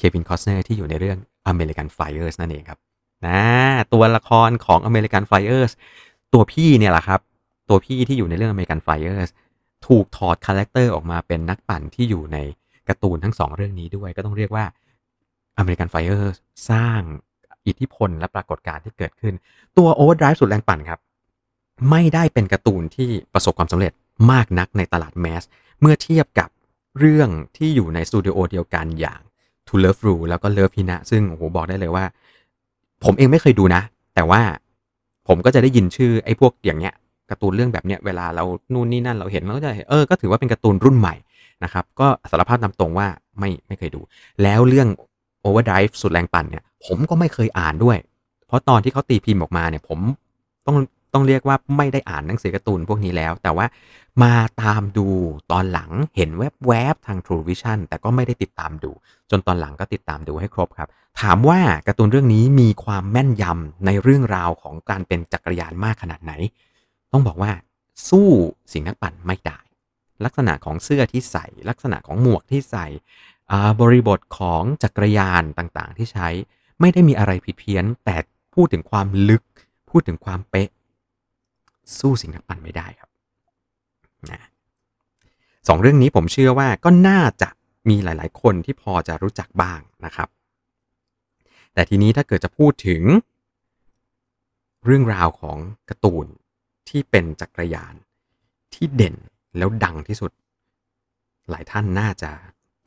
เควินคอสเนอร์ที่อยู่ในเรื่อง American Flyers นั่นเองครับนะตัวละครของ American Flyers ตัวพี่เนี่ยแหละครับ ตัวพี่ที่อยู่ในเรื่อง American Flyers ถูกถอด character ออกมาเป็นนักปั่นที่อยู่ในการ์ตูนทั้งสองเรื่องนี้ด้วย ก็ต้องเรียกว่า American Flyers สร้างอิทธิพลและปรากฏการณ์ที่เกิดขึ้น ตัว Overdrive สุดแรงปั่นครับ ไม่ได้เป็นการ์ตูนที่ประสบความสำเร็จมากนักในตลาด massเมื่อเทียบกับเรื่องที่อยู่ในสตูดิโอเดียวกันอย่าง To Love Ru แล้วก็ Love Hina ซึ่งโอ้โหบอกได้เลยว่า ผมเองไม่เคยดูนะ แต่ว่าผมก็จะได้ยินชื่อไอ้พวกอย่างเนี้ยการ์ตูนเรื่องแบบเนี้ยเวลาเรานู่นนี่นั่นเราเห็นเราก็จะเออก็ถือว่าเป็นการ์ตูนรุ่นใหม่นะครับ ก็สารภาพตามตรงว่าไม่ไม่เคยดู แล้วเรื่อง Overdrive สุดแรงปั่นเนี่ย ผมก็ไม่เคยอ่านด้วย เพราะตอนที่เขาตีพิมพ์ออกมาเนี่ย ผมต้อง ต้องเรียกว่าไม่ได้อ่านหนังสือการ์ตูนพวกนี้แล้ว แต่ว่ามาตามดูตอนหลังเห็นแวบๆทาง True Vision แต่ก็ไม่ได้ติดตามดู จนตอนหลังก็ติดตามดูให้ครบครับ ถามว่าการ์ตูนเรื่องนี้มีความแม่นยำในเรื่องราวของการเป็นจักรยานมากขนาดไหน ต้องบอกว่าสู้สิ่งนักปั่นไม่ได้ ลักษณะของเสื้อที่ใส่ ลักษณะของหมวกที่ใส่บริบทของจักรยานต่างๆ ที่ใช้ไม่ได้มีอะไรผิดเพี้ยน แต่พูดถึงความลึก พูดถึงความเป๊ะ สู้สิ่งนักปั่นไม่ได้ครับนะสองเรื่องนี้ผมเชื่อว่าก็น่าจะมีหลาย ๆ คนที่พอจะรู้จักบ้างนะครับ แต่ทีนี้ถ้าเกิดจะพูดถึง เรื่องราวของการ์ตูนที่เป็นจักรยานที่เด่นแล้วดังที่สุด หลายท่านน่าจะ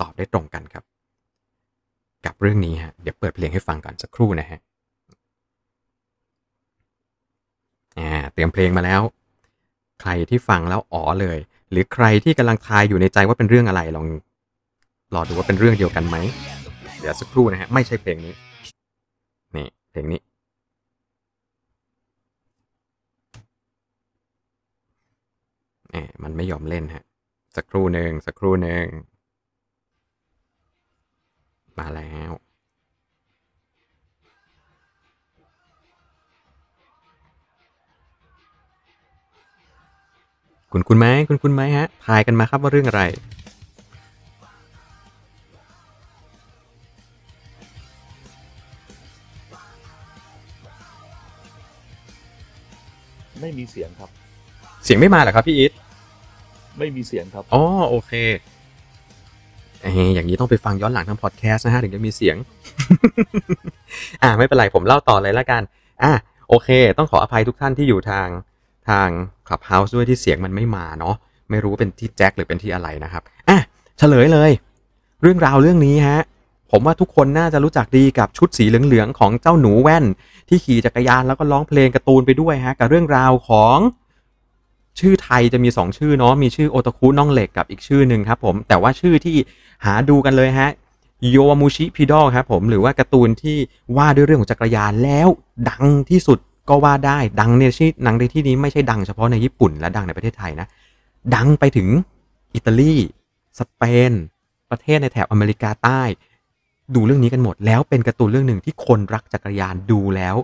ตอบได้ตรงกันครับ กับเรื่องนี้ฮะเดี๋ยวเปิดเพลงให้ฟังก่อนสักครู่นะฮะอ่า เตรียมเพลงมาแล้ว ใครที่ฟังแล้วอ๋อเลย หรือใครที่กำลังทายอยู่ในใจว่าเป็นเรื่องอะไรลองรอดูว่าเป็นเรื่องเดียวกันไหมเดี๋ยวสักครู่นะฮะไม่ใช่เพลงนี้นี่เพลงนี้ มันไม่ยอมเล่นฮะ สักครู่หนึ่งสักครู่หนึ่งมาแล้ว คุณคุณไหมคุณคุณไหมฮะทายกันมาครับว่าเรื่องอะไร ไม่มีเสียงครับ เสียงไม่มาเหรอครับพี่อีทไม่มีเสียงครับ อ๋อโอเคเอ้ยอย่างนี้ต้องไปฟังย้อนหลังทางพอดแคสต์นะฮะถึงจะมีเสียง อ่าไม่เป็นไรผมเล่าต่อเลยละกัน อะโอเค ต้องขออภัยทุกท่านที่อยู่ทาง ทาง Clubhouse ด้วยที่เสียงมันไม่มาเนาะไม่รู้เป็นที่แจ็คหรือเป็นที่อะไรนะครับอะเฉลยเลย เรื่องราวเรื่องนี้ฮะผมว่าทุกคนน่าจะรู้จักดีกับชุดสีเหลืองๆของเจ้าหนูแว่น ที่ขี่จักรยานแล้วก็ร้องเพลงการ์ตูนไปด้วยฮะกับเรื่องราวของชื่อไทยจะมี 2 ชื่อเนาะมีชื่อโอตาคุน้องเหล็กกับอีกชื่อหนึ่งครับผมแต่ว่าชื่อที่หาดูกันเลยฮะโยวามุชิพิดอครับผมหรือว่าการ์ตูนที่ว่าด้วยเรื่องของจักรยานแล้วดังที่สุด ก็ว่าได้ดังในที่ดังในที่นี้ไม่ใช่ดังเฉพาะในญี่ปุ่นและดังในประเทศไทยนะ ดังไปถึงอิตาลีสเปน ประเทศในแถบอเมริกาใต้ ดูเรื่องนี้กันหมด แล้วเป็นการ์ตูนเรื่องหนึ่งที่คนรักจักรยานดูแล้ว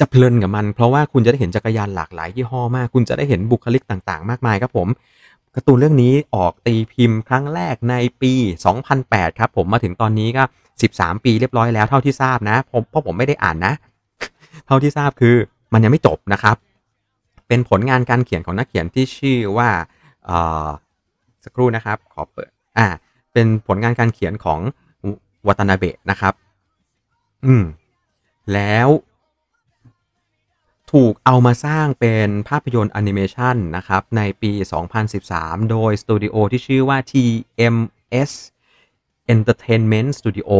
จะเพลินกับมัน เพราะว่าคุณจะได้เห็นจักรยานหลากหลายยี่ห้อมาก คุณจะได้เห็นบุคลิกต่างๆ มากมายครับผมการ์ตูนเรื่องนี้ออกตีพิมพ์ครั้งแรกในปี 2008 ครับผมมาถึงตอนนี้ก็ 13 ปีเรียบร้อยแล้วเท่าที่ทราบนะผมเพราะผมไม่ได้อ่านนะ เท่าที่ทราบคือมันยังไม่จบนะครับ เป็นผลงานการเขียนของนักเขียนที่ชื่อว่าสักครู่นะครับ ขอเปิดอ่าเป็นผลงานการเขียนของวัตนาเบะนะครับ อืม แล้วถูกเอามาสร้างเป็นภาพยนตร์แอนิเมชันนะครับ ในปี 2013 โดยสตูดิโอที่ชื่อว่า TMS Entertainment Studio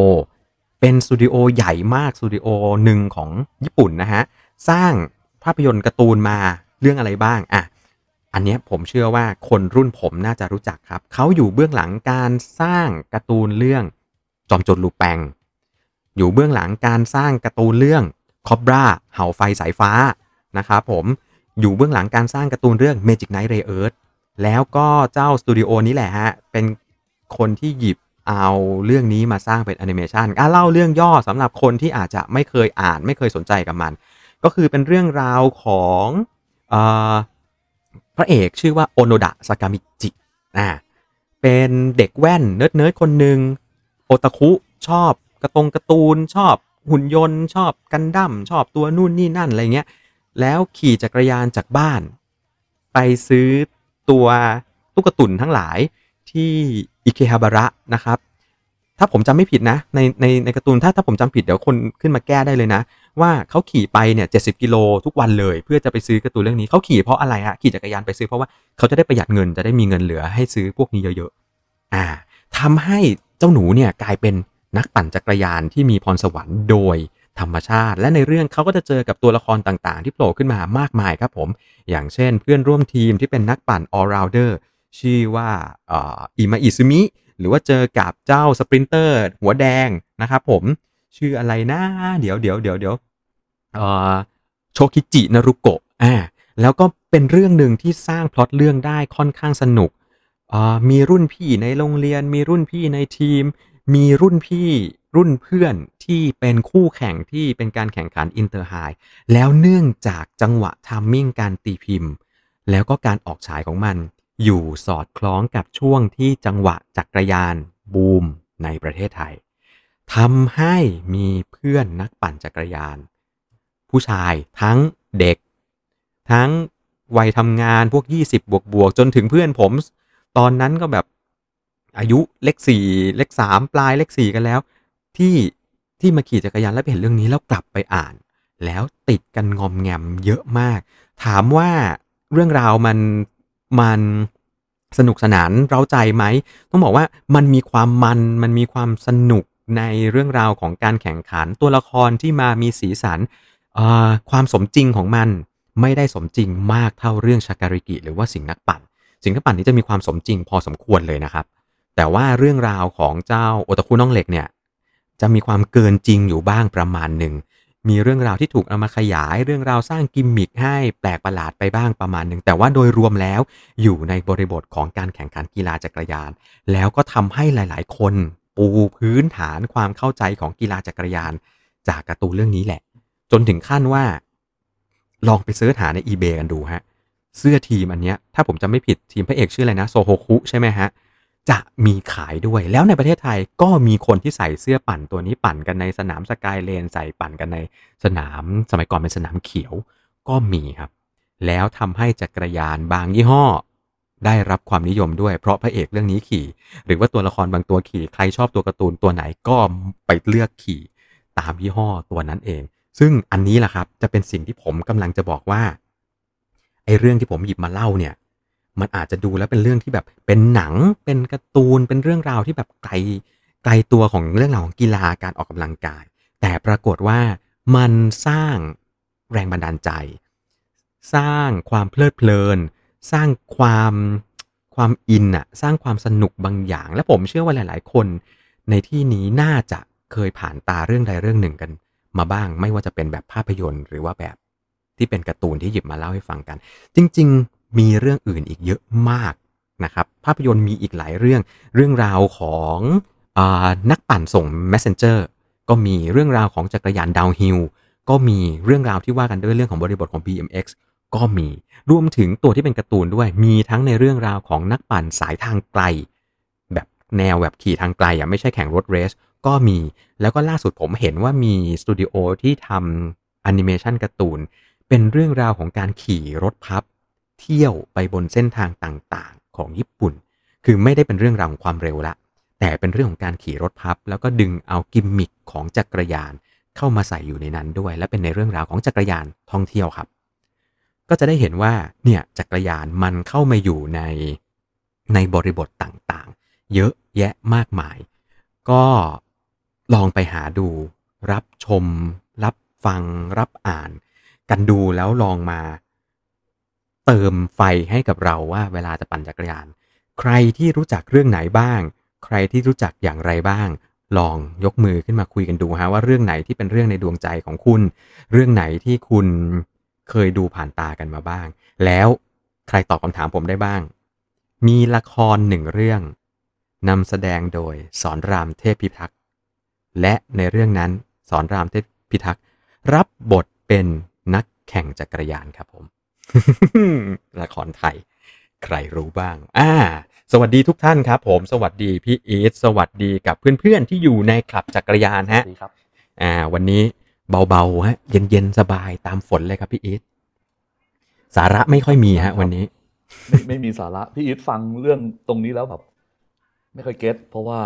เป็นสตูดิโอใหญ่มากสตูดิโอหนึ่งของญี่ปุ่นนะฮะ สร้างภาพยนตร์การ์ตูนมาเรื่องอะไรบ้างอะอันนี้ผมเชื่อว่าคนรุ่นผมน่าจะรู้จักครับ เขาอยู่เบื้องหลังการสร้างการ์ตูนเรื่องจอมโจรลูแปง อยู่เบื้องหลังการสร้างการ์ตูนเรื่องคอบราเห่าไฟสายฟ้านะครับผมอยู่เบื้องหลังการสร้างการ์ตูนเรื่อง Magic Knight Rayearth แล้วก็เจ้าสตูดิโอนี้แหละฮะ เป็นคนที่หยิบ เอาเรื่องนี้มาสร้างเป็นแอนิเมชันอะเล่าเรื่องย่อสำหรับคนที่อาจจะไม่เคยอ่านไม่เคยสนใจกับมัน ก็คือเป็นเรื่องราวของอพระเอกชื่อว่าโอโนดะซากามิจิอ่าเป็นเด็กแว่น nerd nerd คนหนึ่งโอตาคุชอบกระตรงการ์ตูนชอบหุ่นยนต์ ชอบกันดั้มชอบตัวนู่นนี่นั่นอะไรเงี้ยแล้วขี่จักรยานจากบ้าน ไปซื้อตัวตุ๊กตุ่นทั้งหลายที่ อากิฮาบาระนะครับ ถ้าผมจำไม่ผิดนะ ในในในการ์ตูนถ้าถ้าผมจำผิดเดี๋ยวคนขึ้นมาแก้ได้เลยนะ ว่าเขาขี่ไปเนี่ยเจ็ดสิบกิโลทุกวันเลย เพื่อจะไปซื้อการ์ตูนเรื่องนี้เขาขี่เพราะอะไรฮะขี่จักรยานไปซื้อเพราะว่าเขาจะได้ประหยัดเงินจะได้มีเงินเหลือให้ซื้อพวกนี้เยอะๆอ่าทำให้เจ้าหนูเนี่ยกลายเป็นนักปั่นจักรยานที่มีพรสวรรค์โดยธรรมชาติ และในเรื่องเขาก็จะเจอกับตัวละครต่างๆ ที่โผล่ขึ้นมามากมายครับผม อย่างเช่นเพื่อนร่วมทีมที่เป็นนักปั่น all rounder ชื่อว่าเอ่ ชื่อว่าอิมาอิซึมิหรือว่าเจอกับเจ้า sprinter หัวแดงนะครับผมชื่ออะไรนะ เดี๋ยวเดี๋ยวเดี๋ยวเดี๋ยวโชคิจินารุโกะอ่าแล้วก็เป็นเรื่องหนึ่งที่สร้างพล็อตเรื่องได้ค่อนข้างสนุกมีรุ่นพี่ในโรงเรียน มีรุ่นพี่ในทีม มีรุ่นพี่รุ่นเพื่อนที่เป็นคู่แข่งที่เป็นการแข่งขัน Inter High แล้วเนื่องจากจังหวะ timing การตีพิมพ์ แล้วก็การออกฉายของมัน อยู่สอดคล้องกับช่วงที่จังหวะจักรยานบูมในประเทศไทยทำให้มีเพื่อนนักปั่นจักรยาน ผู้ชายทั้งเด็ก ทั้งวัยทำงานพวก 20 บวกบวกจนถึงเพื่อนผม ตอนนั้นก็แบบอายุเลขสี่เลขสามปลายเลขสี่กันแล้ว ที่ที่มาขี่จักรยานแล้วไปเห็นเรื่องนี้แล้วกลับไปอ่าน แล้วติดกันงอมแงมเยอะมาก ถามว่าเรื่องราวมัน มันสนุกสนานเร้าใจไหม ต้องบอกว่ามันมีความมันมันมีความสนุกในเรื่องราวของการแข่งขันตัวละครที่มามีสีสันความสมจริงของมันไม่ได้สมจริงมากเท่าเรื่องชาการิกิ หรือว่าสิงห์นักปั่น สิงห์นักปั่นนี้จะมีความสมจริงพอสมควรเลยนะครับ แต่ว่าเรื่องราวของเจ้าโอตาคุน้องเหล็กเนี่ยจะมีความเกินจริงอยู่บ้างประมาณหนึ่ง มีเรื่องราวที่ถูกเอามาขยาย เรื่องราวสร้างกิมมิคให้แปลกประหลาดไปบ้างประมาณหนึ่งแต่ว่าโดยรวมแล้วอยู่ในบริบทของการแข่งขันกีฬาจักรยาน แล้วก็ทำให้หลาย ๆ คนปูพื้นฐานความเข้าใจของกีฬาจักรยาน จากการ์ตูนเรื่องนี้แหละ จนถึงขั้นว่า ลองไปเสิร์ชหาใน eBay กันดูฮะเสื้อทีมอันเนี้ยถ้าผมจำไม่ผิดทีมพระเอกชื่ออะไรนะโซโฮคุใช่ไหมฮะ จะมีขายด้วย แล้วในประเทศไทยก็มีคนที่ใส่เสื้อปั่นตัวนี้ปั่นกันในสนามสกายเลน ใส่ปั่นกันในสนามสมัยก่อนเป็นสนามเขียวก็มีครับ แล้วทำให้จักรยานบางยี่ห้อ ได้รับความนิยมด้วย เพราะพระเอกเรื่องนี้ขี่ หรือว่าตัวละครบางตัวขี่ ใครชอบตัวการ์ตูนตัวไหนก็ไปเลือกขี่ ตามยี่ห้อตัวนั้นเอง ซึ่งอันนี้แหละครับจะเป็นสิ่งที่ผมกำลังจะบอกว่าไอ้เรื่องที่ผมหยิบมาเล่าเนี่ย มันอาจจะดูแล้วเป็นเรื่องที่แบบเป็นหนังเป็นการ์ตูนเป็นเรื่องราวที่แบบไกลไกลตัวของเรื่องราวของกีฬาการออกกำลังกาย แต่ปรากฏว่ามันสร้างแรงบันดาลใจ สร้างความเพลิดเพลิน สร้างความความอินอะสร้างความสนุกบางอย่าง และผมเชื่อว่าหลาย ๆ คน ในที่นี้น่าจะเคยผ่านตาเรื่องใดเรื่องหนึ่งกัน มาบ้างไม่ว่าจะเป็นแบบภาพยนตร์ หรือว่าแบบที่เป็นการ์ตูนที่หยิบมาเล่าให้ฟังกัน จริง มีเรื่องอื่นอีกเยอะมากนะครับภาพยนตร์มีอีกหลายเรื่องเรื่องราวของอนักปั่นส่ง messenger ก็มีเรื่องราวของจักรยานดาวฮิลก็มีเรื่องราวที่ว่ากันด้วยเรื่องของบริบทของ BMX ก็มีรวมถึงตัวที่เป็นการ์ตูนด้วย มีทั้งในเรื่องราวของนักปั่นสายทางไกล แบบแนวแบบขี่ทางไกลอะไม่ใช่แข่งรถเรส ก็มีแล้วก็ล่าสุดผมเห็นว่ามีสตูดิโอที่ทำแอนิเมชันการ์ตูนเป็นเรื่องราวของการขี่รถพับ เที่ยวไปบนเส้นทางต่างๆ ของญี่ปุ่น คือไม่ได้เป็นเรื่องราวของความเร็วละ แต่เป็นเรื่องของการขี่รถพับ แล้วก็ดึงเอากิมมิคของจักรยานเข้ามาใส่อยู่ในนั้นด้วย และเป็นในเรื่องราวของจักรยานท่องเที่ยวครับ ก็จะได้เห็นว่าเนี่ยจักรยานมันเข้ามาอยู่ในในบริบทต่างๆ เยอะแยะมากมาย ก็ลองไปหาดู รับชม รับฟัง รับอ่าน กันดูแล้วลองมา เติมไฟให้กับเราว่าเวลาจะปั่นจักรยาน ใครที่รู้จักเรื่องไหนบ้าง ใครที่รู้จักอย่างไรบ้าง ลองยกมือขึ้นมาคุยกันดูฮะว่าเรื่องไหนที่เป็นเรื่องในดวงใจของคุณ เรื่องไหนที่คุณเคยดูผ่านตากันมาบ้าง แล้วใครตอบคำถามผมได้บ้าง มีละครหนึ่งเรื่องนำแสดงโดยสอนรามเทพพิทักษ์และในเรื่องนั้นสอนรามเทพพิทักษ์รับบทเป็นนักแข่งจักรยานครับผม ละครไทย ใครรู้บ้าง อ่า สวัสดีทุกท่านครับ ผม สวัสดีพี่อีทสวัสดีกับเพื่อนๆที่อยู่ในคลับจักรยานฮะสวัสดีครับ อ่า วันนี้เบาๆฮะ เย็นๆสบายตามฝนเลยครับพี่อีทสาระไม่ค่อยมีฮะ วันนี้ ไม่ไม่มีสาระ พี่อีทฟังเรื่องตรงนี้แล้วแบบ ไม่ค่อยเก็ตเพราะว่า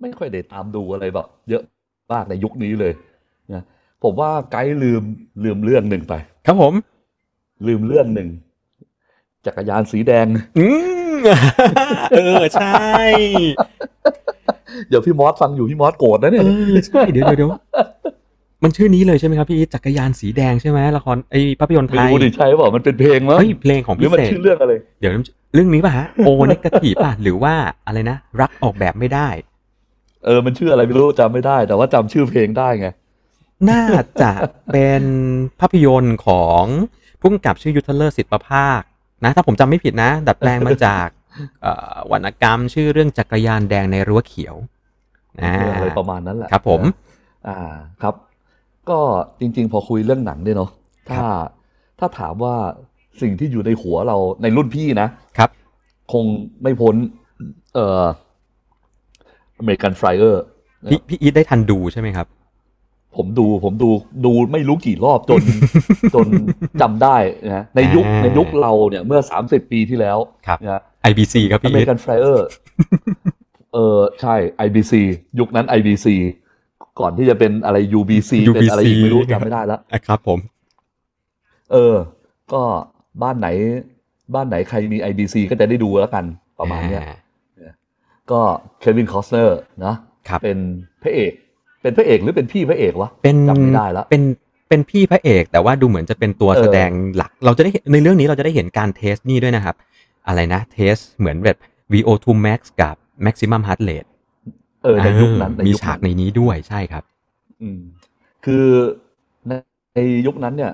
ไม่ค่อยได้ตามดูอะไรแบบ เยอะมากในยุคนี้เลยนะผมว่าไกด์ลืมลืมเรื่องหนึ่งไป ครับผม ลืมเรื่องหนึ่งจักรยานสีแดง อืมเออใช่ เดี๋ยวพี่มอสฟังอยู่พี่มอสโกรธนะเนี่ย เออใช่เดี๋ยวเดี๋ยวเดี๋ยวมันชื่อนี้เลยใช่ไหมครับพี่อีทจักรยานสีแดงใช่ไหมละครไอภาพยนตร์ไทไม่ยรู้ดิใช่เปล่ามันเป็นเพลงมั้งเฮ้ยเพลงของหรืพิอมันเศษชื่อเรื่องอะไร เดี๋ยวเรื่องนี้ป่ะฮะโอเนกาทีป่ะหรือว่าอะไรนะ รักออกแบบไม่ได้ เออมันชื่ออะไรไม่รู้จำไม่ได้ แต่ว่าจำชื่อเพลงได้ไง น่าจะเป็นภาพยนตร์ของ พุ่งกับชื่อยุทธเลอร์สิทธิประภาคนะถ้าผมจำไม่ผิดนะ ดัดแปลงมาจากเอ่อวรรณกรรมชื่อเรื่องจักรยานแดงในรั้วเขียวอ่าอะไรประมาณนั้นแหละครับ ผม อ่าครับ ก็จริง ๆ พอคุยเรื่องหนังเนี่ยเนาะถ้าถ้าถามว่าสิ่งที่อยู่ในหัวเราในรุ่นพี่นะครับ คงไม่พ้น เอ่ออเมริกันไฟเออร์พี่พี่อีทได้ทันดูใช่ไหมครับ ผมดูผมดูดูไม่รู้กี่รอบจนจนจำได้นะในยุคอ่าในยุคเราเนี่ยเมื่อสามสิบปีที่แล้วครับนะ IBC ครับพี่อีท American Flyers เออใช่ IBC ยุคนั้น IBC ก่อนที่จะเป็นอะไร UBC เป็นอะไรอีกไม่รู้จำไม่ได้แล้วอะครับผม เออ ก็บ้านไหน บ้านไหนใครมี IBC ก็จะได้ดูแล้วกันประมาณเนี้ยอ่ก็เควินคอสเนอร์นะครับเป็นพระเอก เป็นพระเอกหรือเป็นพี่พระเอกวะเป็นจำไม่ได้ละเป็นเป็นพี่พระเอก แต่ว่าดูเหมือนจะเป็นตัวเออแสดงหลัก เราจะได้เห็นในเรื่องนี้เราจะได้เห็นการเทสนี่ด้วยนะครับ อะไรนะเทสเหมือนแบบ VO2 max กับ maximum heart rate เออในยุคนั้นเออมียุคฉากในนี้ด้วยใช่ครับ อืม คือในในยุคนั้นเนี่ย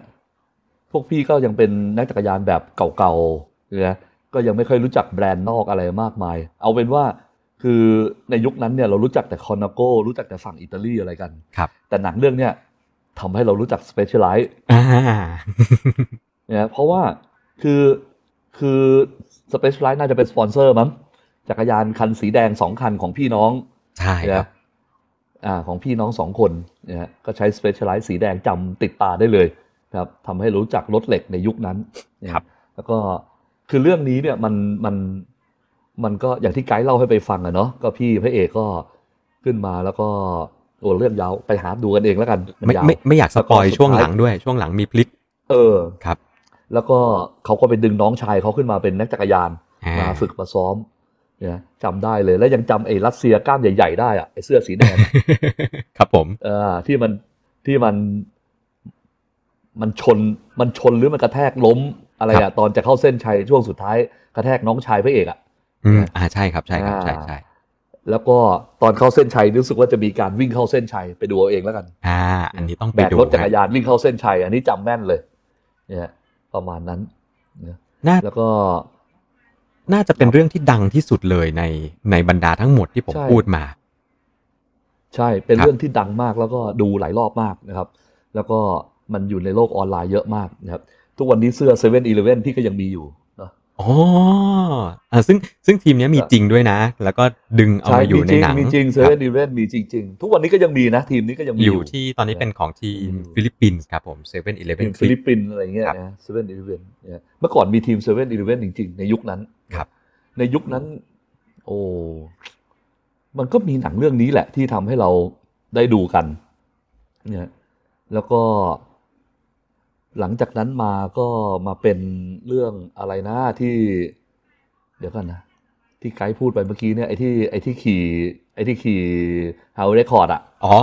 พวกพี่ก็ยังเป็นนักจักรยานแบบเก่าๆนะก็ยังไม่ค่อยรู้จักแบรนด์นอกอะไรมากมาย เอาเป็นว่า คือในยุคนั้นเนี่ยเรารู้จักแต่คอนาโก้รู้จักแต่ฝั่งอิตาลีอะไรกันครับ แต่หนังเรื่องเนี่ยทำให้เรารู้จัก Specialized อ่าเนี่ยเพราะว่าคือคือ Specialized น่าจะเป็นสปอนเซอร์มั้งจักรยานคันสีแดงสองคันของพี่น้อง ใช่ครับนะอ่าของพี่น้องสองคนนะฮะก็ใช้ Specialized สีแดงจำติดตาได้เลยครับทำให้รู้จักรถเหล็กในยุคนั้นนะครับ แล้วก็คือเรื่องนี้เนี่ยมันมัน มันก็อย่างที่ไกด์เล่าให้ไปฟังอะเนาะก็พี่พระเอกก็ขึ้นมาแล้วก็โอ้เรื่องยาวไปหาดูกันเองแล้วกันนไม่ยาวไม่ไม่อยากสปอยแล้วก็สุดท้ายช่วงหลังด้วยช่วงหลังมีพลิก เออครับ แล้วก็เขาก็ไปดึงน้องชายเขาขึ้นมาเป็นนักจักรยานอ่ามมาฝึกมาซ้อมเนี่ยจำได้เลยแล้วยังจำไอ้รัสเซียกล้ามใหญ่ ๆ ได้อะไอ้เสื้อสีแดงอะครับผมเออที่มันที่มัน มันชนมันชนหรือมันกระแทกล้มอะไรครัอะบตอนจะเข้าเส้นชัยช่วงสุดท้ายกระแทกน้องชายพระเอกอะ อืมอ่าใช่ครับใช่ครับใช่อ่าใช่แล้วก็ตอนเข้าเส้นชัยรู้สึกว่าจะมีการวิ่งเข้าเส้นชัยไปดูเอาเองแล้วกัน อ่า อันนี้ต้องไปแบกดูรถจักรฮะยานวิ่งเข้าเส้นชัย อันนี้จำแม่นเลย เนี่ยประมาณนั้นนะน่าแล้วก็น่าจะเป็นเรื่องที่ดังที่สุดเลยในในบรรดาทั้งหมดที่ผมใช่พูดมา ใช่เป็นครับเรื่องที่ดังมากแล้วก็ดูหลายรอบมากนะครับ แล้วก็มันอยู่ในโลกออนไลน์เยอะมากนะครับ ทุกวันนี้เสื้อเซเว่นอีเลฟเว่นพี่ก็ยังมีอยู่เน อะอ๋ออ่าซึ่งซึ่งทีมเนี้ยมีจริงด้วยนะ แล้วก็ดึงเอาใช่มาอยู่ในมีจริงหนังมีจริงเซเว่น่รับ อีเลฟเว่นมีจริง ๆ ทุกวันนี้ก็ยังมีนะ ทีมนี้ก็ยังมีออยู่ยู่ที่ตอนนี้เป็นของทีมอืมฟิลิปปินส์ครับผมเซเว่นอีเลฟเว่นทีมฟิลิปปินส์อะไรเงี้ยครับนะเซเว่นอีเลฟเว่นเนี่ยเมื่อก่อนมีทีมเซเว่นอีเลฟเว่นจริง ๆ ในยุคนั้นครับ ในยุคนั้น โอ้มันก็มีหนังเรื่องนี้แหละที่ทำให้เราได้ดูกันเนี่ยแล้วก็ หลังจากนั้นมาก็มาเป็นเรื่องอะไรนะที่ เดี๋ยวกันนะ ที่กายพูดไปเมื่อกี้เนี่ยไอ้ที่ไอ้ที่ขี่ไอ้ที่ขี่ Hour Record อะอ๋อ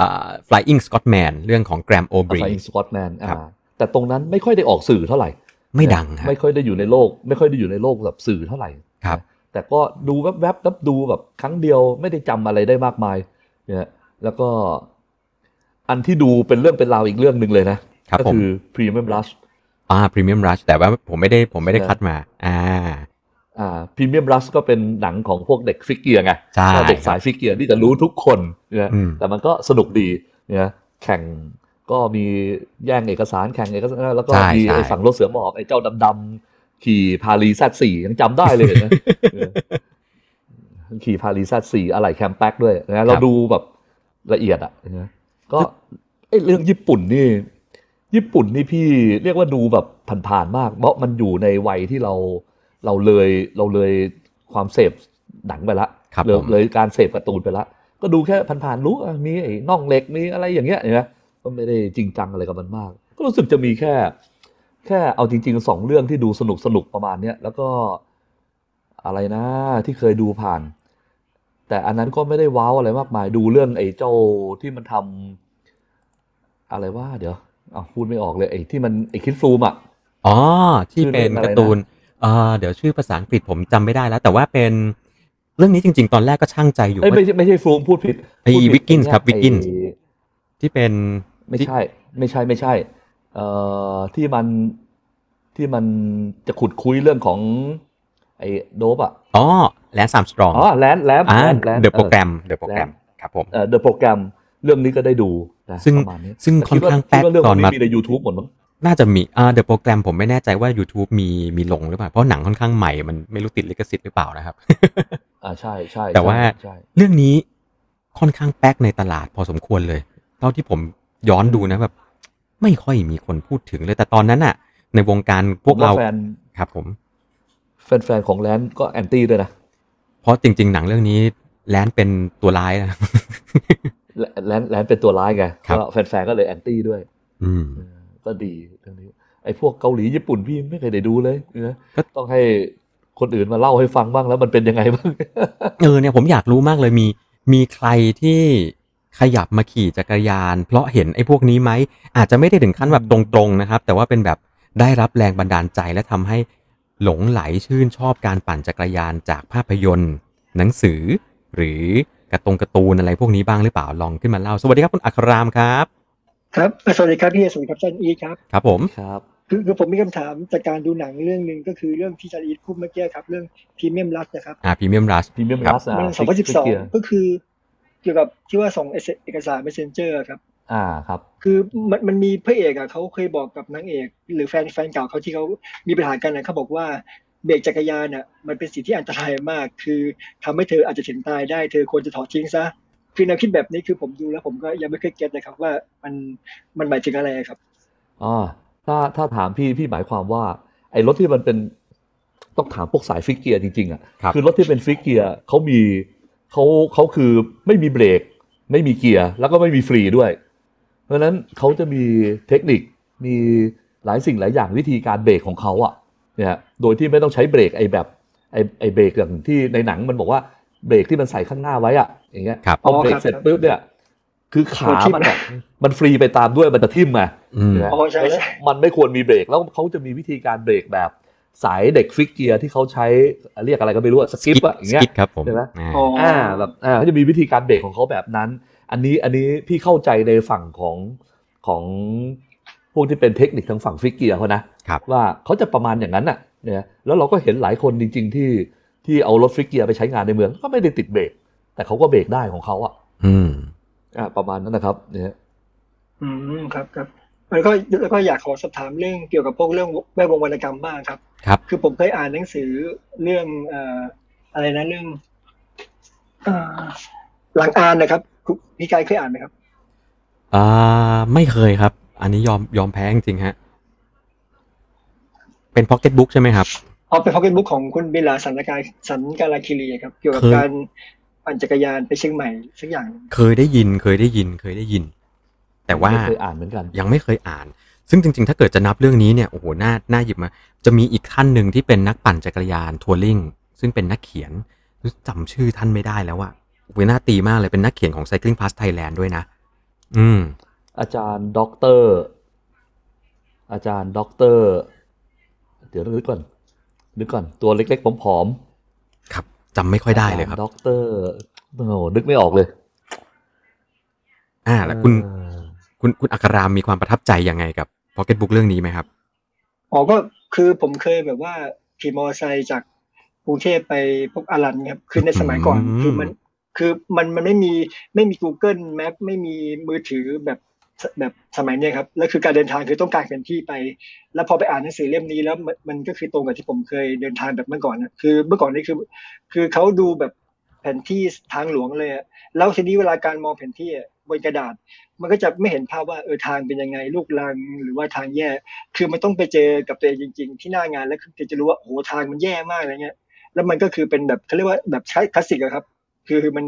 อ่า Flying Scotsman เรื่องของแกรมโอบรี Flying Scotsman ครัอ่าบแต่ตรงนั้นไม่ค่อยได้ออกสื่อเท่าไหร่ ไม่ดังฮะไม่ค่อยได้อยู่ในโลก ไม่ค่อยได้อยู่ในโลกแบบสื่อเท่าไหร่ครับ แต่ก็ดูแวบๆแล้วดูแบบครั้งเดียวไม่ได้จำอะไรได้มากมายเนี่ยแล้วก็อันที่ดูเป็นเรื่องเป็นราวอีกเรื่องหนึ่งเลยนะครับ ก็ผมคือ Premium Rush อ่า Premium Rush แต่ว่าผมไม่ได้ผมไม่ได้นะคัดมา อ่า อ่า Premium Rush ก็เป็นหนังของพวกเด็ก fixed gear ไงใช่ก็เด็กสาย fixed gear ที่จะรู้ทุกคนเนี่ยอืมแต่มันก็สนุกดีเนี่ยแข่งก็มีแย่งเอกสารแข่งเอกสารแล้วก็ใช่มีใช่ไอ้ฝั่งรถเสือหมอบไอ้เจ้าดำๆขี่พาลีซัดสี่ยังจำได้เลยนะเออขี่พาลีซัดสี่อะไรแคมแป๊กด้วยนะเราดูแบบละเอียดอะนะก็ไอ้เรื่องญี่ปุ่นนี่ ญี่ปุ่นนี่พี่เรียกว่าดูแบบผ่านๆมาก เพราะมันอยู่ในวัยที่เราเราเลยเราเลยความเสพหนังไปละครับเลยผมเลยการเสพการ์ตูนไปละ ก็ดูแค่ผ่านๆรู้อะมีไอ้น่องเหล็กมีอะไรอย่างเงี้ยเห็นไหมก็ไม่ได้จริงจังอะไรกับมันมาก ก็รู้สึกจะมีแค่ แค่เอาจริงๆสองเรื่องที่ดูสนุกสนุกๆประมาณเนี้ยแล้วก็อะไรนะที่เคยดูผ่าน แต่อันนั้นก็ไม่ได้ว้าวอะไรมากมายดูเรื่องไอ้เจ้าที่มันทำอะไรว่าเดี๋ยว เอาพูดไม่ออกเลยไอ้ที่มันไอ้คิดซูมอะอ๋อที่ชื่อเป็นเรื่องอะไรนะการ์ตูนเอ่อเดี๋ยวชื่อภาษาอังกฤษผมจำไม่ได้แล้ว แต่ว่าเป็นเรื่องนี้จริง ๆ ตอนแรกก็ชั่งใจอยู่เอ้ยว่าไม่ใช่ไม่ใช่ซูมพูดผิดไอ้พูดผิด Wiggins ครับไอ้ Wiggins ที่เป็นไม่ใช่ ไม่ใช่ไม่ใช่ เอ่อที่มันที่มันจะขุดคุ้ยเรื่องของไอ้โด๊ปอะอ๋อแลนซ์ อาร์มสตรองอ๋อแลนซ์แลนซ์อ่าแลนซ์แลนซ์ The Program The Program ครับผมเอ่อ The Program เรื่องนี้ก็ได้ดูนะซึ่งประมาณนี้ซึ่งแต่ค่อนดว่ข้างแป๊กคิดว่าเรื่องตอนนี้มามีใน YouTube หมดมั้งน่าจะมีอ่าเดอะโปรแกรมผมไม่แน่ใจว่า YouTube มีมีลงหรือเปล่า เพราะหนังค่อนข้างใหม่มันไม่รู้ติดลิขสิทธิ์หรือเปล่านะครับ อ่าใช่ใช่แต่ว่าใช่เรื่องนี้ค่อนข้างแป๊กในตลาดพอสมควรเลย เท่าที่ผมย้อนดูนะแบบ ไม่ค่อยมีคนพูดถึงเลย แต่ตอนนั้นอะในวงการพวกเราแฟนครับผม แฟนแฟนของแลนก็แอนตี้ด้วยนะ เพราะจริง ๆ หนังเรื่องนี้แลนเป็นตัวร้ายนะ แลแลนแลนเป็นตัวร้ายไงครับก็แฟนๆก็เลยแอนตี้ด้วย อืมเออก็ดีเรื่องนี้ไอ้พวกเกาหลีญี่ปุ่นพี่ไม่เคยได้ดูเลยนะก็ต้องให้คนอื่นมาเล่าให้ฟังบ้างแล้วมันเป็นยังไงบ้างเออเนี่ยผมอยากรู้มากเลยมีมีใครที่ขยับมาขี่จักรยาน เพราะเห็นไอ้พวกนี้ไหมอาจจะไม่ได้ถึงขั้นแบบตรงๆนะครับ แต่ว่าเป็นแบบได้รับแรงบันดาลใจและทำให้หลงไหลชื่นชอบการปั่นจักรยานจากภาพยนตร์ หนังสือ หรือ การ์ตงการ์ตูนอะไรพวกนี้บ้างหรือเปล่าลองขึ้นมาเล่า สวัสดีครับคุณอัครรามครับ ครับเอ่อสวัสดีครับพี่เอสวัสดีครับอาจารย์อีทครับครับผมครับคือคือผมมีคำถามจากการดูหนังเรื่องหนึ่งก็คือเรื่องที่อาจารย์อีทพูดเมื่อกี้ครับ เรื่อง Premium Rush นะครับอ่า Premium Rush Premium ครับ Rush อะมัน fixed fixed gear 2012ก็คือเกี่ยวกับที่ว่าส่งเอกสาร messenger ครับ อ่าครับ คือมันมันมีพระเอกอะเขาเคยบอกกับนางเอก หรือแฟนแฟนเก่าเขาที่เขามีปัญหากันนะเขาบอกว่า เบรกจักรยานอะมันเป็นสิ่งที่อันตรายมาก คือทำให้เธออาจจะถึงตายได้เธอควรจะถอดทิ้งซะคือแนวคิดแบบนี้คือผมดูแล้วผมก็ยังไม่เคย get นะครับว่ามันมันหมายถึงอะไรครับอ่าถ้าถ้าถามพี่พี่หมายความว่า ไอ้รถที่มันเป็นต้องถามพวกสาย fixed gear จริงๆอะครับอรถที่เป็น fixed gear เขามีเขาเขาคือไม่มีเบรก ไม่มีเกียร์แล้วก็ไม่มีฟรีด้วย เพราะฉะนั้นเขาจะมีเทคนิคมีหลายสิ่งหลายอย่างวิธีการเบรกของเขาอะ เนี่ยโดยที่ไม่ต้องใช้เบรกไอ้แบบไอ้ไอ้เบรกอย่างที่ในหนังมันบอกว่าเบรกที่มันใส่ข้างหน้าไว้อะอย่างเงี้ยครับพอเบรอ๋กอครับเสร็จปุ๊บเนี่ย คือขามันทิ่มมันอะมันฟรีไปตามด้วยมันจะทิ่มมาอืมอ๋อใช่ใช่มันไม่ควรมีเบรกแล้วเขาจะมีวิธีการเบรกแบบสายเด็ก fixed gear ที่เขาใช้เรียกอะไรก็ไม่รู้อะ skid อะอย่างเงี้ย skid ครับผมใช่ไหมอ่าอ๋ออ่าแบบอ่าเขาจะมีวิธีการเบรกของเขาแบบนั้น อันนี้อันนี้พี่เข้าใจในฝั่งของของ พวกที่เป็นเทคนิคทางฝั่งฟิกเกียร์เขานะครับว่าเขาจะประมาณอย่างนั้นน่ะเนี่ยแล้วเราก็เห็นหลายคนจริง ๆ ที่ที่เอารถฟิกเกียร์ไปใช้งานในเมือง ก็ไม่ได้ติดเบรกแต่เขาก็เบรกได้ของเขาอะอืมอ่าประมาณนั้นนะครับ เนี่ยอืมครับครับแล้วก็แล้วก็อยากขอสอบถามเรื่องเกี่ยวกับพวกเรื่องแวดวงวรรณกรรมบ้างครับ ครับ คือผมเคยอ่านหนังสือเรื่องเอ่ออะไรนะเรื่องเอ่อหลังอานนะครับคุณพี่กายเคยอ่านไหมครับ อ่า ไม่เคยครับ อันนี้ยอมยอมแพ้จริงๆฮะ เป็นพ็อกเก็ตบุ๊กใช่ไหมครับเอาเป็นพ็อกเก็ตบุ๊กของคุณบินหลาสันกาสันกาลาคีรีครับ เกี่ยวกับเคยการปั่นจักรยานไปเชียงใหม่สักอย่างหนึ่งเคยได้ยินเคยได้ยินเคยได้ยิน แต่ว่าไม่เคยอ่านเหมือนกัน ยังไม่เคยอ่าน ซึ่งจริง ๆ ถ้าเกิดจะนับเรื่องนี้เนี่ยโอ้โหน่าน่าหยิบมา จะมีอีกท่านหนึ่งที่เป็นนักปั่นจักรยาน touring ซึ่งเป็นนักเขียนจำชื่อท่านไม่ได้แล้วอะโอ้ยน่าตีมากเลยเป็นนักเขียนของ Cycling Plus Thailand ด้วยนะ อืม อาจารย์ด็อกเตอร์อาจารย์ด็อกเตอร์เดี๋ยวนึกก่อนนึกก่อนตัวเล็กๆผอมครับจำไม่ค่อยได้เลยครับด็อกเตอร์โอ้โหนึกไม่ออกเลย อ่าแล้วคุณเออคุณคุณอัครรามมีความประทับใจยังไงกับพ็อกเก็ตบุ๊กเรื่องนี้ไหมครับอ๋อก็คือผมเคยแบบว่าขี่มอเตอร์ไซค์จากกรุงเทพไปพวกอารันครับคือในสมัยก่อนอืมคือมันคือมันมันไม่มีไม่มี Google Map ไม่มีมือถือแบบ แบบสมัยนี้ครับแล้วคือการเดินทางคือต้องการแผนที่ไป แล้วพอไปอ่านหนังสือเล่มนี้แล้วมันก็คือตรงกับที่ผมเคยเดินทางแบบเมื่อก่อนนะคือเมื่อก่อนนี่คือ คือเขาดูแบบแผนที่ทางหลวงเลยอะแล้วทีนี้เวลาการมองแผนที่บนกระดาษ มันก็จะไม่เห็นภาพว่าเออทางเป็นยังไงลูกลังหรือว่าทางแย่ คือมันต้องไปเจอกับตัวเองจริง ๆ ที่หน้างานแล้วถึงจะรู้ว่าโอ้ทางมันแย่มากอะไรเงี้ย แล้วมันก็คือเป็นแบบเขาเรียกว่าแบบใช้คลาสสิกอะครับ คือมัน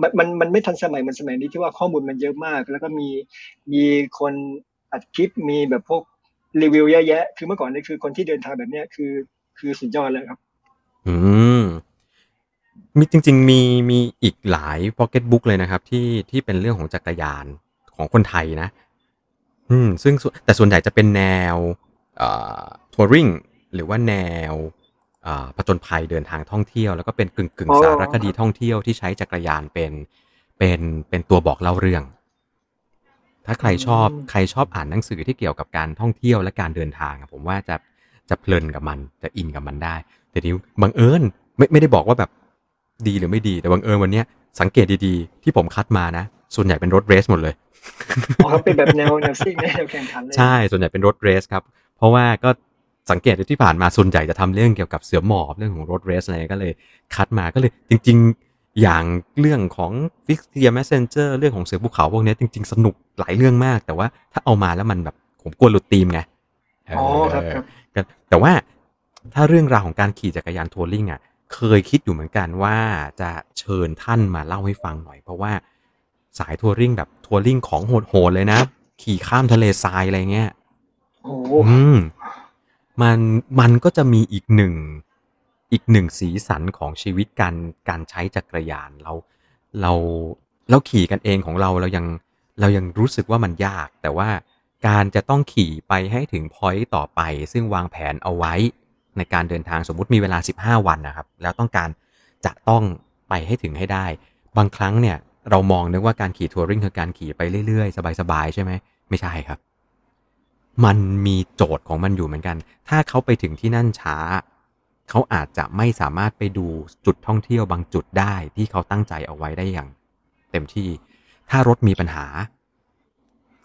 มันมันมันไม่ทันสมัยเหมือนสมัยนี้ที่ว่าข้อมูลมันเยอะมาก แล้วก็มีมีคนอัดคลิปมีแบบพวกรีวิวเยอะแยะ คือเมื่อก่อนนี่คือคนที่เดินทางแบบเนี้ยคือ คือสุดยอดเลยครับ อืมมีจริง ๆ มีมีอีกหลายพ็อกเก็ตบุ๊กเลยนะครับ ที่ที่เป็นเรื่องของจักรยานของคนไทยนะ อืม ซึ่งแต่ส่วนใหญ่จะเป็นแนวเอ่อทัวริงหรือว่าแนว ผจญภัยเดินทางท่องเที่ยว แล้วก็เป็นกึ่งกึ่งอ๋อสารคดีท่องเที่ยวที่ใช้จักรยานเป็นเป็นเป็นตัวบอกเล่าเรื่อง ถ้าใครชอบใครชอบอ่านหนังสือที่เกี่ยวกับการท่องเที่ยวและการเดินทางอะผมว่าจะจะเพลินกับมันจะอินกับมันได้ แต่นี้บังเอิญไม่ไม่ได้บอกว่าแบบดีหรือไม่ดีแต่บังเอิญวันเนี้ยสังเกตดีๆ ที่ผมคัดมานะ ส่วนใหญ่เป็นรถเรสหมดเลยอ๋อครับเป็นแบบแนวแนวซิ่งแนวแข่งขันเลยใช่ส่วนใหญ่เป็นรถเรสครับ เพราะว่าก็ สังเกตที่ผ่านมาส่วนใหญ่จะทำเรื่องเกี่ยวกับเสือหมอบเรื่องของรถเรสอะไรก็เลยคัดมาก็เลยจริง ๆ อย่างเรื่องของ Fix t i e r Messenger เรื่องของเสือภูเขาพวกเนี้ยจริง ๆ สนุกหลายเรื่องมาก แต่ว่าถ้าเอามาแล้วมันแบบผมกลัวหลุดธีมไงเอ๋อครับครับก็แต่ว่าถ้าเรื่องราวของการขี่จักรยานทัวริงอะเคยคิดอยู่เหมือนกันว่าจะเชิญท่านมาเล่าให้ฟังหน่อย เพราะว่าสายทัวริงแบบทัวริงของโหดๆเลยนะ ขี่ข้ามทะเลทรายอะไรเงี้ยโอ้โหอืม มันมันก็จะมีอีกหนึ่งอีกหนึ่งสีสันของชีวิตการการใช้จักรยานเราเราเราขี่กันเองของเราเรายังเรายังรู้สึกว่ามันยาก แต่ว่าการจะต้องขี่ไปให้ถึงพอยต์ต่อไป ซึ่งวางแผนเอาไว้ในการเดินทางสมมุติมีเวลา 15 วันนะครับ แล้วต้องการจะต้องไปให้ถึงให้ได้ บางครั้งเนี่ยเรามองนึกว่าการขี่ทัวริงคือการขี่ไปเรื่อยๆ สบายๆ ใช่ไหมไม่ใช่ครับ มันมีโจทย์ของมันอยู่เหมือนกัน ถ้าเขาไปถึงที่นั่นช้า เขาอาจจะไม่สามารถไปดูจุดท่องเที่ยวบางจุดได้ที่เขาตั้งใจเอาไว้ได้อย่าง เต็มที่ ถ้ารถมีปัญหา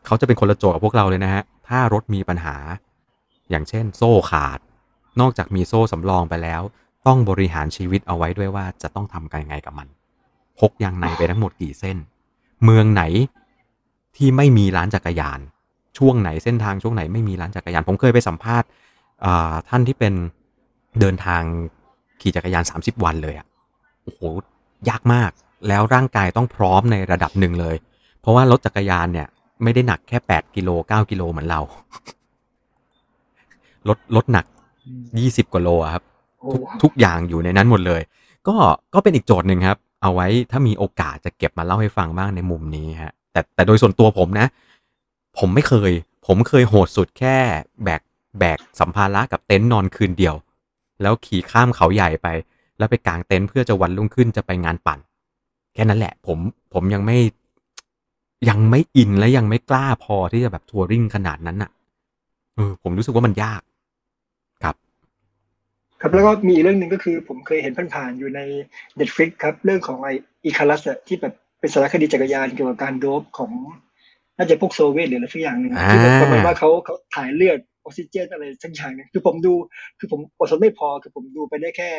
เขาจะเป็นคนละโจทย์กับพวกเราเลยนะฮะ ถ้ารถมีปัญหา อย่างเช่น โซ่ขาด นอกจากมีโซ่สำรองไปแล้ว ต้องบริหารชีวิตเอาไว้ด้วยว่าจะต้องทำกันยังไงกับมัน พกยางในไปทั้งหมดกี่เส้น เมืองไหนที่ไม่มีร้านจักรยาน ช่วงไหนเส้นทางช่วงไหนไม่มีร้านจักรยาน ผมเคยไปสัมภาษณ์อ่าท่านที่เป็นเดินทางขี่จักรยาน 30 วันเลยอะ่ะโอ้โหยากมากแล้วร่างกายต้องพร้อมในระดับหนึ่งเลย เพราะว่ารถจักรยานเนี่ย ไม่ได้หนักแค่ 8กิโล9กิโลเหมือนเรารถรถหนัก 20กว่าโลอะครับโอ้ทุกทุกอย่างอยู่ในนั้นหมดเลย ก็ก็เป็นอีกโจทย์หนึ่งครับ เอาไว้ถ้ามีโอกาสจะเก็บมาเล่าให้ฟังบ้างในมุมนี้ฮะแต่แต่โดยส่วนตัวผมนะ ผมไม่เคย ผมเคยโหดสุดแค่แบกแบกสัมภาระกับเต็นท์นอนคืนเดียว แล้วขี่ข้ามเขาใหญ่ไป แล้วไปกางเต็นท์เพื่อจะวันรุ่งขึ้นจะไปงานปั่น แค่นั้นแหละ ผมผมยังไม่ยังไม่อินและยังไม่กล้าพอที่จะแบบทัวริงขนาดนั้นอะเออผมรู้สึกว่ามันยากครับ ครับแล้วก็มีเรื่องหนึ่งก็คือ ผมเคยเห็นผ่านๆอยู่ใน Netflix ครับ เรื่องของไอIcarus ที่แบบเป็นสารคดีจักรยานเกี่ยวกับการโด๊ปของ น่าจะพวกโซเวียตหรืออะไรสักอย่างหนึ่งอะที่แบบประมาณว่าเขาเขาถ่ายเลือดออกซิเจนอะไรสักอย่างหนึ่งคือผมดูคือผมอดทนไม่พอคือผมดูไปได้แค่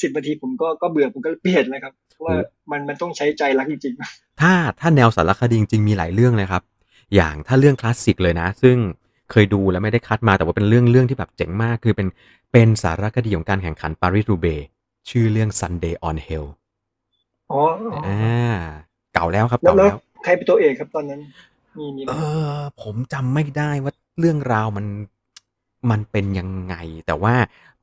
สิบนาทีผมก็ก็เบื่อผมก็เปลี่ยนเลยครับเพราะว่ามันมันต้องใช้ใจรักจริงๆถ้าถ้าแนวสารคดีจริงๆมีหลายเรื่องเลยครับ อย่างถ้าเรื่องคลาสสิกเลยนะ ซึ่งเคยดูแล้วไม่ได้คัดมาแต่ว่าเป็นเรื่องเรื่องที่แบบเจ๋งมากคือเป็นเป็นสารคดีของการแข่งขันปารีสรูเบชื่อเรื่อง Sunday on Hell อ๋ออ๋ออ่าเก่าแล้วครับแล้วเก่าแล้วแล้วใครเป็นตัวเอกครับตอนนั้น มีมีไหมเออ ผมจำไม่ได้ว่าเรื่องราวมันมันเป็นยังไง แต่ว่า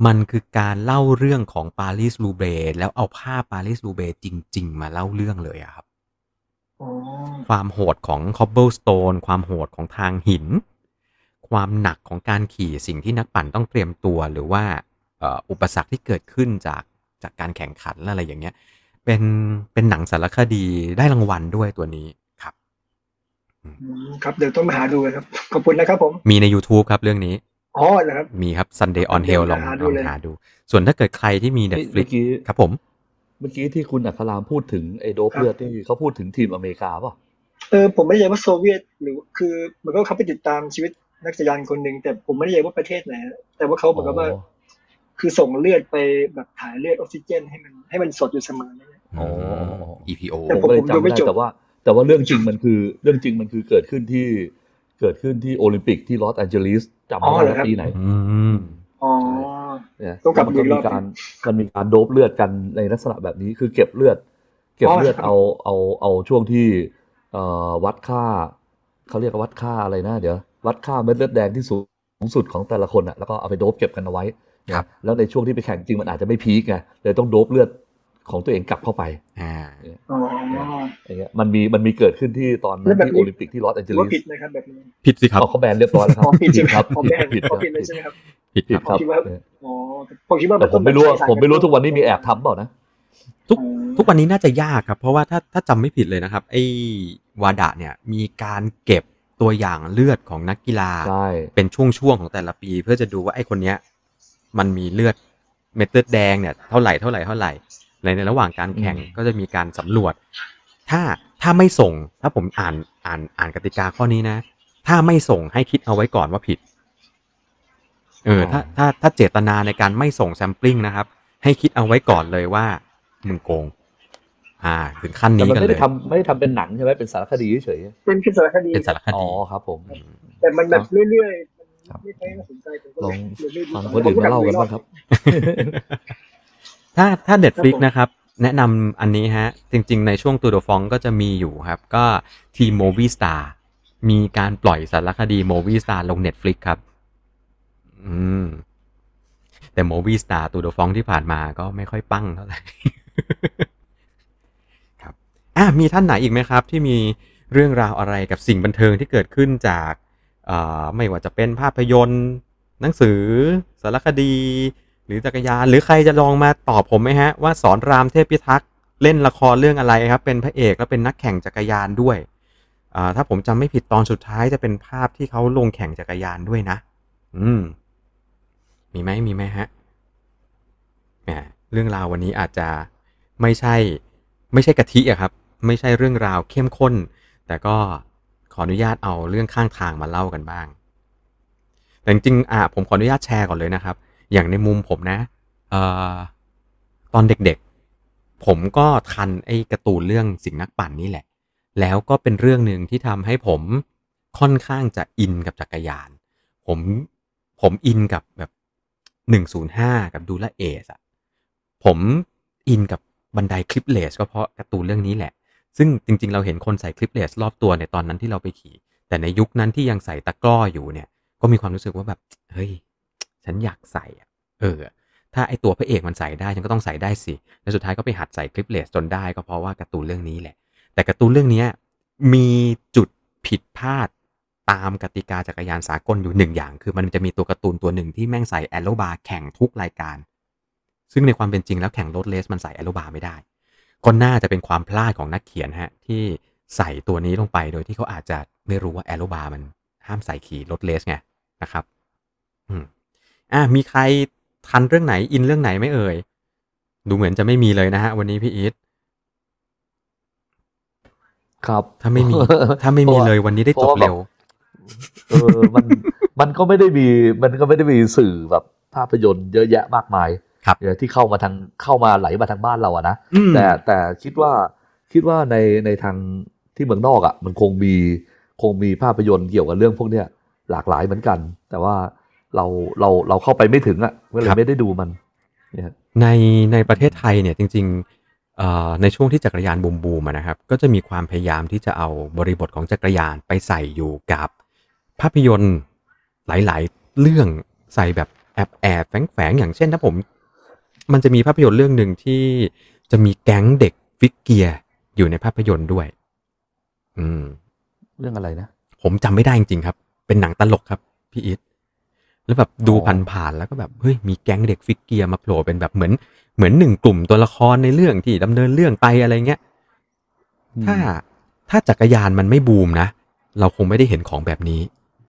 มันคือการเล่าเรื่องของปารีสรูเบแล้วเอาภาพปารีสรูเบจริง ๆ มาเล่าเรื่องเลยอะครับ อ๋อความโหดของ cobblestone ความโหดของทางหิน ความหนักของการขี่สิ่งที่นักปั่นต้องเตรียมตัว หรือว่าเอ่ออุปสรรคที่เกิดขึ้นจากจากการแข่งขันและอะไรอย่างเงี้ย เป็นเป็นหนังสารคดีได้รางวัลด้วยตัวนี้ ครับอืมครับเดี๋ยวต้องมาหาดูกันครับ ขอบคุณนะครับผม มีใน YouTube ครับเรื่องนี้อ๋อเหรอครับมีครับ Sunday on Hell ลองหาดูลองเลยหาดู ส่วนถ้าเกิดใครที่มีเมื่อ Netflix กี้ครับผม เมื่อกี้ที่คุณอัครามพูดถึงไอ้โดบครับเลือดที่เขาพูดถึงทีมอเมริกาป่ะเออผมไม่แน่ใจว่าโซเวียตหรือคือเหมือนก็เขาไปติดตามชีวิตนักจักรยานคนหนึ่งแต่ผมไม่แน่ใจว่าประเทศไหนแต่ว่าเขาเหมือนกับว่า คือส่งเลือดไปแบบถ่ายเลือดออกซิเจน ให้มันให้มันสดอยู่เสมอเนี่ยอ๋อ EPO แต่ผมก็เลยผมดูจำไม่ไม่ได้จบแต่ว่า แต่ว่าเรื่องจริงมันคือเรื่องจริงมันคือเกิดขึ้นที่เกิดขึ้นที่โอลิมปิกที่ลอสแอนเจลิสจำไม่ได้ว่าปีไหนอืมอ๋อเนี่ยต้องกลับมันดูก็อีกรมีอบการมันมีการโด๊ปเลือดกันในลักษณะแบบนี้คือเก็บเลือด เก็บอ๋อเลือดครับเอาเอาเอาช่วงที่เอ่อวัดค่าเขาเรียกว่าวัดค่าอะไรนะเดี๋ยว วัดค่าเม็ดเลือดแดงที่สูงสุดของแต่ละคนอะแล้วก็เอาไปโดบเก็บกันเอาไว้เนี่ยครับแล้วในช่วงที่ไปแข่งจริงมันอาจจะไม่พีคไงเลยต้องโดบเลือด ของตัวเองกลับเข้าไปอ่าอ๋ออย่างเงี้ยมันมีมันมีเกิดขึ้นที่ตอนแล้วนั้นแบบที่นี้โอลิมปิกที่ลอสแอนเจลิว่าสผิดนะครับแบบนี้ผิดสิครับเอาเขาแบนเรียบร้อยแล้วครับอ๋อผิดใช่ไหมครับอ๋อแบนผิดอ๋คอรับผิดเลยใช่ไหมครับผิดผิคดรับครับคิดว่าอ๋อผมคิดว่าแต่ผมไม่รู้ว่าต้องผมไม่รู้ทุกวันนี้มีแอบทำเปล่านะทุกอ๋อทุกวันนี้น่าจะยากครับ เพราะว่าถ้าถ้าจำไม่ผิดเลยนะครับ ไอ้วาดะเนี่ยมีการเก็บตัวอย่างเลือดของนักกีฬาใช่เป็นช่วงๆของแต่ละปี เพื่อจะดูว่าไอ้คนเนี้ย มันมีเลือดเม็ดเลือดแดงเนี่ยเท่าไหร่เท่าไหร่เท่าไหร่ ในในระหว่างการแข่งก็จะมีการสำรวจ ถ้าถ้าไม่ส่งถ้าผมอ่านอ่านอ่านกติกาข้อนี้นะ ถ้าไม่ส่งให้คิดเอาไว้ก่อนว่าผิดเออถ้าถ้าถ้าเจตนาในการไม่ส่งแซมปลิ้งนะครับ ให้คิดเอาไว้ก่อนเลยว่ามึงโกง อ่า ถึงขั้นแต่นี้มันกันไม่เลได้ยทำไม่ได้ทำเป็นหนังใช่ไหมเป็นสารคดีเฉยเป็นคือสารคดีเป็นสารคๆอ๋อดีครับ ผม แต่มันแบบเรื่อยๆครับมันไม่ค่อยน่าสนใจผมก็ลองเลยไม่รู้ฟังคนอื่นมาเล่ากันบ้างครับ ถ้าถ้าเด็ดฟลิกครับผมนะครับ แนะนำอันนี้ฮะ จริง ๆ ในช่วงตูดฟองก็จะมีอยู่ครับ ก็ทีม Movie Star มีการปล่อยสารคดี Movie Star ลง Netflix ครับ อืม แต่ Movie Star ตูดฟองที่ผ่านมาก็ไม่ค่อยปั้งเท่าไหร่ครับอะมีท่านไหนอีกไหมครับ ที่มีเรื่องราวอะไรกับสิ่งบันเทิงที่เกิดขึ้นจากเอ่อไม่ว่าจะเป็นภาพยนตร์ หนังสือ สารคดี หรือจักรยานหรือใครจะลองมาตอบผมไหมฮะว่าสอนรามเทพพิทักษ์เล่นละครเรื่องอะไรครับ เป็นพระเอกแล้วเป็นนักแข่งจักรยานด้วยถ้าผมจำไม่ผิดตอนสุดท้ายจะเป็นภาพที่เขาลงแข่งจักรยานด้วยนะ อืม มีไหมมีไหมฮะแหมเรื่องราววันนี้อาจจะไม่ใช่ ไม่ใช่กะทิอะครับ ไม่ใช่เรื่องราวเข้มข้น แต่ก็ขออนุญาตเอาเรื่องข้างทางมาเล่ากันบ้าง แต่จริงๆอะผมขออนุญาตแชร์ก่อนเลยนะครับ อย่างในมุมผมนะออตอนเด็กๆ ผมก็ทันไอ้การ์ตูนเรื่องสิ่งนักปั่นนี่แหละ แล้วก็เป็นเรื่องหนึ่งที่ทำให้ผมค่อนข้างจะอินกับจักรยาน ผมผมอินกับแบบหนึ่งศูนย์ห้ากับดูลาเอสอะผมอินกับบันไดคลิปเลสก็เพราะการ์ตูนเรื่องนี้แหละ ซึ่งจริง ๆ เราเห็นคนใส่คลิปเลสรอบตัวในตอนนั้นที่เราไปขี่ แต่ในยุคนั้นที่ยังใส่ตะกร้ออยู่เนี่ย ก็มีความรู้สึกว่าแบบ เฮ้ย ฉันอยากใส่เออ ถ้าไอตัวพระเอกมันใส่ได้ฉันก็ต้องใส่ได้สิแล้วสุดท้ายก็ไปหัดใส่คลิปเลสจนได้ก็เพราะว่าการ์ตูนเรื่องนี้แหละ แต่การ์ตูนเรื่องนี้มีจุดผิดพลาดตามกติกาจักรยานสากลอยู่หนึ่งอย่าง คือมันจะมีตัวการ์ตูนตัวหนึ่งที่แม่งใส่แอโรบาแข่งทุกรายการ ซึ่งในความเป็นจริงแล้วแข่งรถเลสมันใส่แอโรบาไม่ได้ก็น่าจะเป็นความพลาดของนักเขียนฮะที่ใส่ตัวนี้ลงไปโดยที่เขาอาจจะไม่รู้ว่าแอโรบามันห้ามใส่ขี่รถเลสไงนะครับ อืม อะมีใครทันเรื่องไหนอินเรื่องไหนไหม่เอ่ย ดูเหมือนจะไม่มีเลยนะฮะ วันนี้พี่อีทครับ ถ้าไม่มี ถ้าไม่มีเลยวันนี้ได้จบเร็ว เออมันมันก็ไม่ได้มี มันก็ไม่ได้มีสื่อแบบภาพยนตร์เยอะแยะมากมายครับเออที่เข้ามาทางเข้ามาไหลมาทางบ้านเราอะนะอืมแต่แต่คิดว่าคิดว่าในในทางที่เมืองนอกอะ่ะมันคงมีคงมีภาพยนตร์เกี่ยวกับเรื่องพวกเนี้ยหลากหลายเหมือนกัน แต่ว่า เราเราเราเข้าไปไม่ถึงอะ่ะก็เลยไม่ได้ดูมันเนี่ยในในประเทศไทยเนี่ยจริงๆเอ่อในช่วงที่จักรยานบูมบูมอะนะครับ ก็จะมีความพยายามที่จะเอาบริบทของจักรยานไปใส่อยู่กับภาพยนตร์หลายๆ เรื่องใส่แบบแอบแอบแฝงแฝงๆอย่างเช่นถ้าผม มันจะมีภาพยนตร์เรื่องหนึ่งที่จะมีแก๊งเด็กfixed gear อยู่ในภาพยนตร์ด้วย อืม เรื่องอะไรนะ ผมจำไม่ได้จริงๆครับ เป็นหนังตลกครับ พี่อิท แล้วแบบดูอ๋อผ่านๆแล้วก็แบบเฮ้ยมีแก๊งเด็ก fixed gear มาโผล่เป็นแบบเหมือนเหมือนหนึ่งกลุ่มตัวละครในเรื่องที่ดำเนินเรื่องไปอะไรเงี้ยถ้าถ้าจักรยานมันไม่บูมนะ เราคงไม่ได้เห็นของแบบนี้